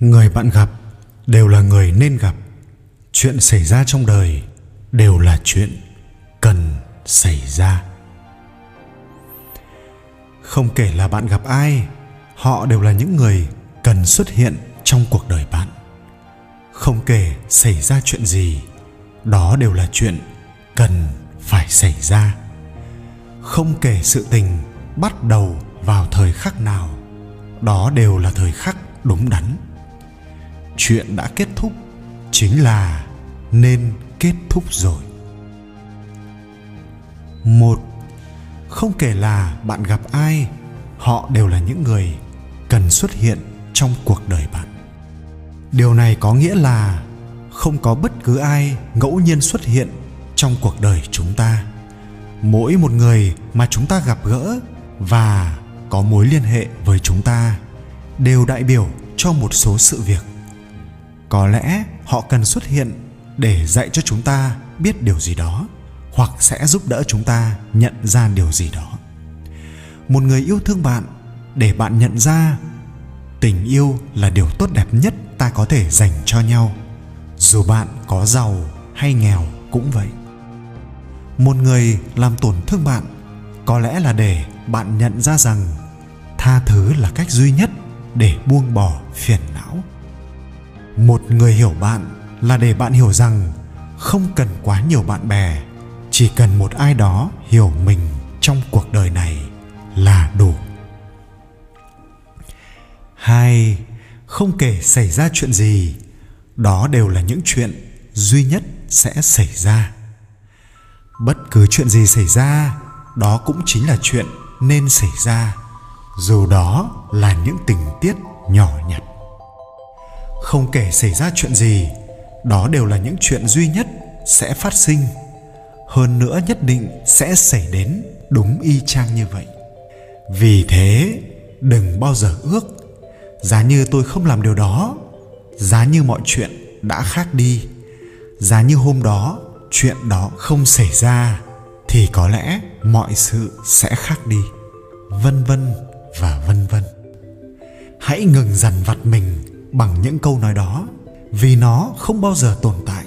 người bạn gặp đều là người nên gặp. Chuyện xảy ra trong đời đều là chuyện cần xảy ra. Không kể là bạn gặp ai, họ đều là những người cần xuất hiện trong cuộc đời bạn. Không kể xảy ra chuyện gì, đó đều là chuyện cần phải xảy ra. Không kể sự tình bắt đầu vào thời khắc nào, đó đều là thời khắc đúng đắn chuyện đã kết thúc chính là nên kết thúc rồi. Một, không kể là bạn gặp ai, họ đều là những người cần xuất hiện trong cuộc đời bạn. Điều này có nghĩa là không có bất cứ ai ngẫu nhiên xuất hiện trong cuộc đời chúng ta. Mỗi một người mà chúng ta gặp gỡ và có mối liên hệ với chúng ta đều đại biểu cho một số sự việc có lẽ họ cần xuất hiện để dạy cho chúng ta biết điều gì đó, hoặc sẽ giúp đỡ chúng ta nhận ra điều gì đó. Một người yêu thương bạn, để bạn nhận ra tình yêu là điều tốt đẹp nhất ta có thể dành cho nhau, dù bạn có giàu hay nghèo cũng vậy. Một người làm tổn thương bạn, có lẽ là để bạn nhận ra rằng tha thứ là cách duy nhất để buông bỏ phiền não một người hiểu bạn là để bạn hiểu rằng không cần quá nhiều bạn bè. Chỉ cần một ai đó hiểu mình trong cuộc đời này là đủ. Hai, không kể xảy ra chuyện gì, đó đều là những chuyện duy nhất sẽ xảy ra. Bất cứ chuyện gì xảy ra, đó cũng chính là chuyện nên xảy ra. Dù đó là những tình tiết nhỏ nhặt không kể xảy ra chuyện gì, đó đều là những chuyện duy nhất sẽ phát sinh. Hơn nữa nhất định sẽ xảy đến đúng y chang như vậy. Vì thế, đừng bao giờ ước. Giá như tôi không làm điều đó, giá như mọi chuyện đã khác đi. Giá như hôm đó chuyện đó không xảy ra, thì có lẽ mọi sự sẽ khác đi. Vân vân và vân vân. Hãy ngừng dằn vặt mình bằng những câu nói đó, vì nó không bao giờ tồn tại.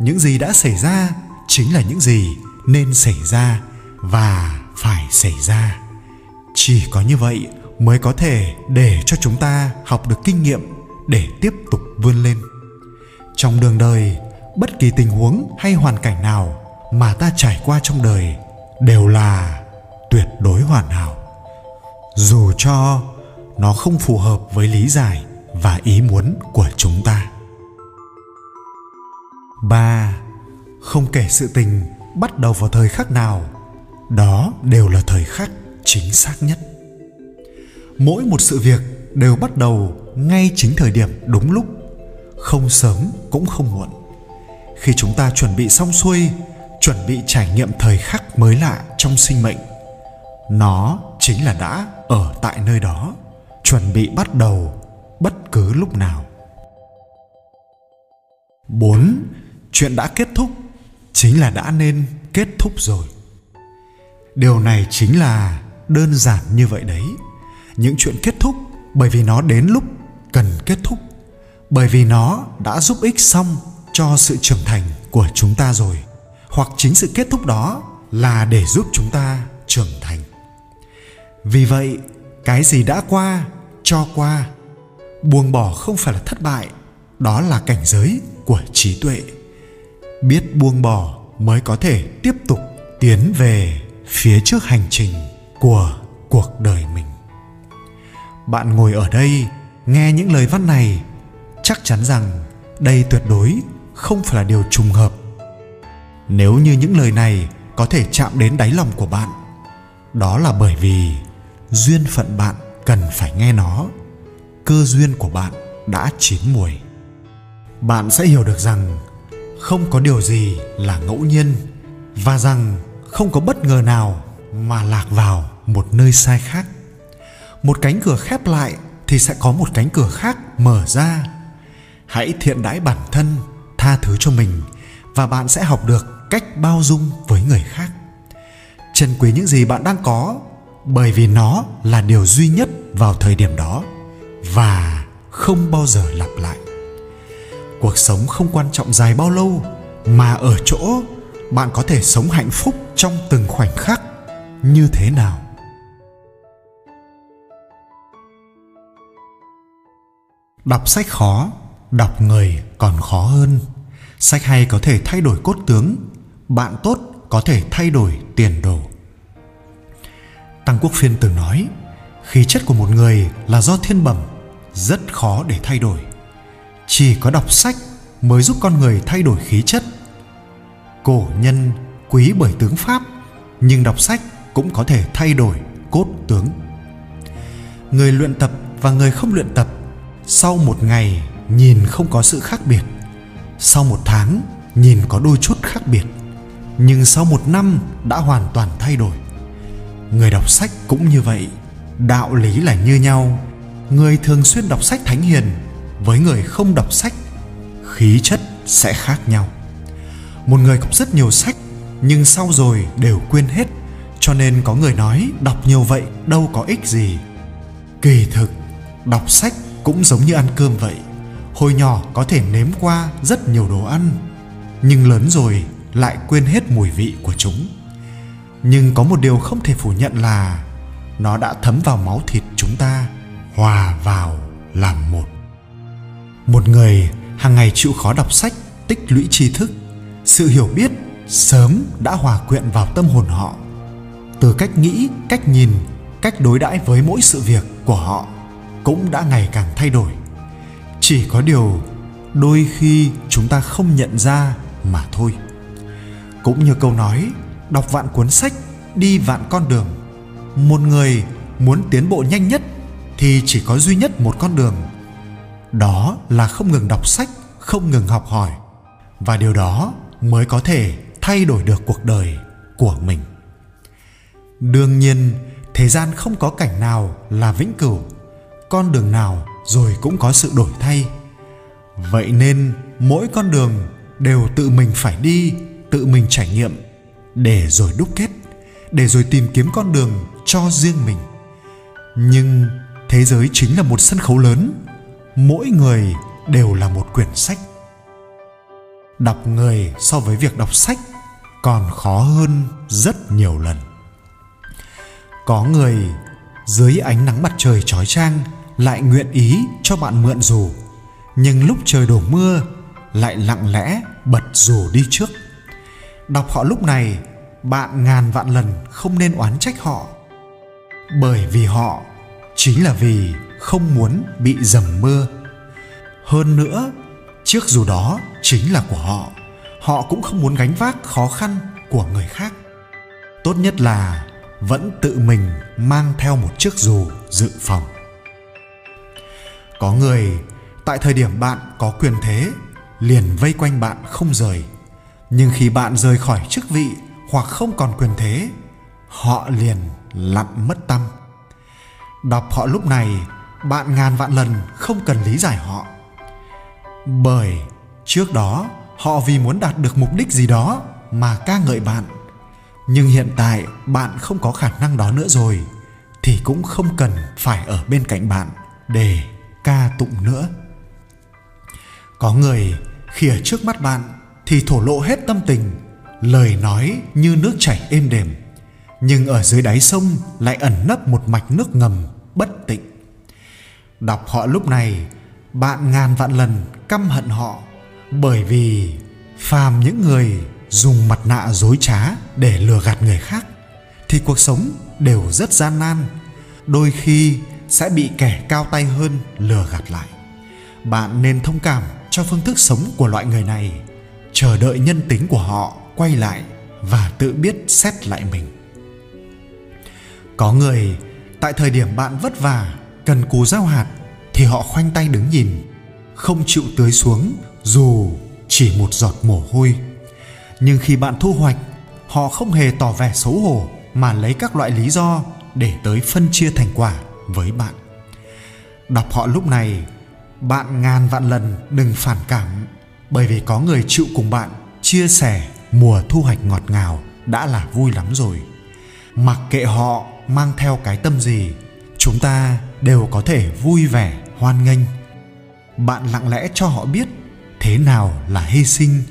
Những gì đã xảy ra chính là những gì nên xảy ra và phải xảy ra. Chỉ có như vậy mới có thể để cho chúng ta học được kinh nghiệm để tiếp tục vươn lên. Trong đường đời, bất kỳ tình huống hay hoàn cảnh nào mà ta trải qua trong đời đều là tuyệt đối hoàn hảo. Dù cho nó không phù hợp với lý giải và ý muốn của chúng ta. Ba, không kể sự tình bắt đầu vào thời khắc nào, đó đều là thời khắc chính xác nhất. Mỗi một sự việc đều bắt đầu ngay chính thời điểm đúng lúc, không sớm cũng không muộn. Khi chúng ta chuẩn bị xong xuôi, chuẩn bị trải nghiệm thời khắc mới lạ trong sinh mệnh, nó chính là đã ở tại nơi đó, chuẩn bị bắt đầu bất cứ lúc nào 4. Chuyện đã kết thúc chính là đã nên kết thúc rồi. Điều này chính là đơn giản như vậy đấy. Những chuyện kết thúc bởi vì nó đến lúc cần kết thúc, bởi vì nó đã giúp ích xong cho sự trưởng thành của chúng ta rồi, hoặc chính sự kết thúc đó là để giúp chúng ta trưởng thành. Vì vậy, cái gì đã qua, cho qua buông bỏ không phải là thất bại, đó là cảnh giới của trí tuệ. Biết buông bỏ mới có thể tiếp tục tiến về phía trước hành trình của cuộc đời mình. Bạn ngồi ở đây, nghe những lời văn này, chắc chắn rằng đây tuyệt đối không phải là điều trùng hợp. Nếu như những lời này có thể chạm đến đáy lòng của bạn, đó là bởi vì duyên phận bạn cần phải nghe nó cơ duyên của bạn đã chín mùi bạn sẽ hiểu được rằng không có điều gì là ngẫu nhiên và rằng không có bất ngờ nào mà lạc vào một nơi sai khác. Một cánh cửa khép lại thì sẽ có một cánh cửa khác mở ra. Hãy thiện đãi bản thân, tha thứ cho mình và bạn sẽ học được cách bao dung với người khác. Trân quý những gì bạn đang có bởi vì nó là điều duy nhất vào thời điểm đó và không bao giờ lặp lại. Cuộc sống không quan trọng dài bao lâu, mà ở chỗ bạn có thể sống hạnh phúc trong từng khoảnh khắc như thế nào. Đọc sách khó, đọc người còn khó hơn. Sách hay có thể thay đổi cốt tướng, bạn tốt có thể thay đổi tiền đồ. Tăng quốc phiên từng nói, khí chất của một người là do thiên bẩm rất khó để thay đổi. Chỉ có đọc sách mới giúp con người thay đổi khí chất. Cổ nhân quý bởi tướng pháp, nhưng đọc sách cũng có thể thay đổi cốt tướng. Người luyện tập và người không luyện tập, sau một ngày nhìn không có sự khác biệt, sau một tháng nhìn có đôi chút khác biệt, nhưng sau một năm đã hoàn toàn thay đổi. Người đọc sách cũng như vậy, đạo lý là như nhau người thường xuyên đọc sách thánh hiền, với người không đọc sách, khí chất sẽ khác nhau. Một người đọc rất nhiều sách, nhưng sau rồi đều quên hết, cho nên có người nói đọc nhiều vậy đâu có ích gì. Kỳ thực, đọc sách cũng giống như ăn cơm vậy. Hồi nhỏ có thể nếm qua rất nhiều đồ ăn, nhưng lớn rồi lại quên hết mùi vị của chúng. Nhưng có một điều không thể phủ nhận là nó đã thấm vào máu thịt chúng ta hòa vào làm một. Một người hàng ngày chịu khó đọc sách, tích lũy tri thức, sự hiểu biết sớm đã hòa quyện vào tâm hồn họ. Từ cách nghĩ, cách nhìn, cách đối đãi với mỗi sự việc của họ cũng đã ngày càng thay đổi. Chỉ có điều đôi khi chúng ta không nhận ra mà thôi. Cũng như câu nói, đọc vạn cuốn sách, đi vạn con đường. Một người muốn tiến bộ nhanh nhất thì chỉ có duy nhất một con đường. Đó là không ngừng đọc sách, không ngừng học hỏi. Và điều đó mới có thể thay đổi được cuộc đời của mình. Đương nhiên, thế gian không có cảnh nào là vĩnh cửu. Con đường nào rồi cũng có sự đổi thay. Vậy nên mỗi con đường đều tự mình phải đi, tự mình trải nghiệm, để rồi đúc kết, để rồi tìm kiếm con đường cho riêng mình. Nhưng thế giới chính là một sân khấu lớn. Mỗi người đều là một quyển sách. Đọc người so với việc đọc sách còn khó hơn rất nhiều lần. Có người dưới ánh nắng mặt trời chói chang lại nguyện ý cho bạn mượn dù, nhưng lúc trời đổ mưa lại lặng lẽ bật dù đi trước. Đọc họ lúc này, bạn ngàn vạn lần không nên oán trách họ, bởi vì họ chính là vì không muốn bị dầm mưa. Hơn nữa chiếc dù đó chính là của họ họ cũng không muốn gánh vác khó khăn của người khác. Tốt nhất là vẫn tự mình mang theo một chiếc dù dự phòng. Có người, tại thời điểm bạn có quyền thế, liền vây quanh bạn không rời. Nhưng khi bạn rời khỏi chức vị hoặc không còn quyền thế, họ liền lặn mất tâm đọc họ lúc này, bạn ngàn vạn lần không cần lý giải họ. Bởi trước đó, họ vì muốn đạt được mục đích gì đó mà ca ngợi bạn. Nhưng hiện tại bạn không có khả năng đó nữa rồi, thì cũng không cần phải ở bên cạnh bạn để ca tụng nữa. Có người khi ở trước mắt bạn thì thổ lộ hết tâm tình, lời nói như nước chảy êm đềm nhưng ở dưới đáy sông lại ẩn nấp một mạch nước ngầm bất tịnh. Đọc họ lúc này, bạn ngàn vạn lần căm hận họ bởi vì phàm những người dùng mặt nạ dối trá để lừa gạt người khác thì cuộc sống đều rất gian nan, đôi khi sẽ bị kẻ cao tay hơn lừa gạt lại. Bạn nên thông cảm cho phương thức sống của loại người này, chờ đợi nhân tính của họ quay lại và tự biết xét lại mình có người, tại thời điểm bạn vất vả, cần cú giao hạt, thì họ khoanh tay đứng nhìn, không chịu tưới xuống dù chỉ một giọt mồ hôi. Nhưng khi bạn thu hoạch, họ không hề tỏ vẻ xấu hổ mà lấy các loại lý do để tới phân chia thành quả với bạn. Đọc họ lúc này, bạn ngàn vạn lần đừng phản cảm, bởi vì có người chịu cùng bạn chia sẻ mùa thu hoạch ngọt ngào đã là vui lắm rồi. Mặc kệ họ mang theo cái tâm gì, chúng ta đều có thể vui vẻ, hoan nghênh. Bạn lặng lẽ cho họ biết thế nào là hy sinh,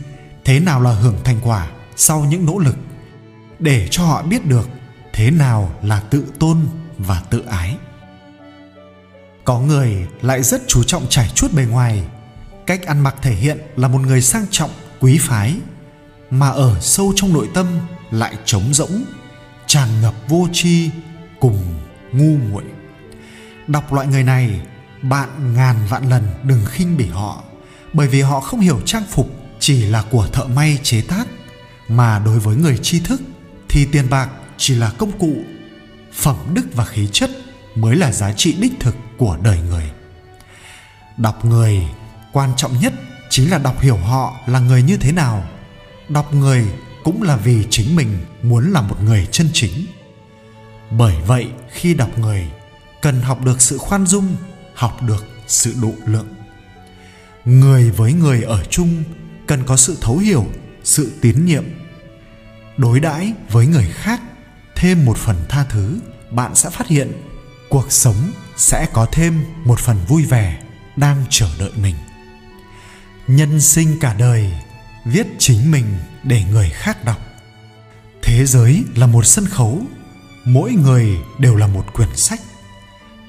thế nào là hưởng thành quả sau những nỗ lực, để cho họ biết được thế nào là tự tôn và tự ái. Có người lại rất chú trọng trải chuốt bề ngoài. Cách ăn mặc thể hiện là một người sang trọng, quý phái, mà ở sâu trong nội tâm lại trống rỗng tràn ngập vô tri cùng ngu muội. Đọc loại người này, bạn ngàn vạn lần đừng khinh bỉ họ, bởi vì họ không hiểu trang phục chỉ là của thợ may chế tác, mà đối với người tri thức thì tiền bạc chỉ là công cụ, phẩm đức và khí chất mới là giá trị đích thực của đời người. Đọc người, quan trọng nhất chính là đọc hiểu họ là người như thế nào. Đọc người cũng là vì chính mình muốn là một người chân chính. Bởi vậy, khi đọc người, cần học được sự khoan dung, học được sự độ lượng. Người với người ở chung cần có sự thấu hiểu, sự tín nhiệm. Đối đãi với người khác, thêm một phần tha thứ, bạn sẽ phát hiện cuộc sống sẽ có thêm một phần vui vẻ đang chờ đợi mình. Nhân sinh cả đời viết chính mình để người khác đọc. Thế giới là một sân khấu, mỗi người đều là một quyển sách.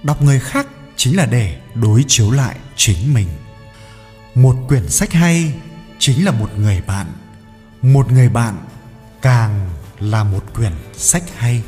Đọc người khác chính là để đối chiếu lại chính mình. Một quyển sách hay chính là một người bạn. Một người bạn càng là một quyển sách hay.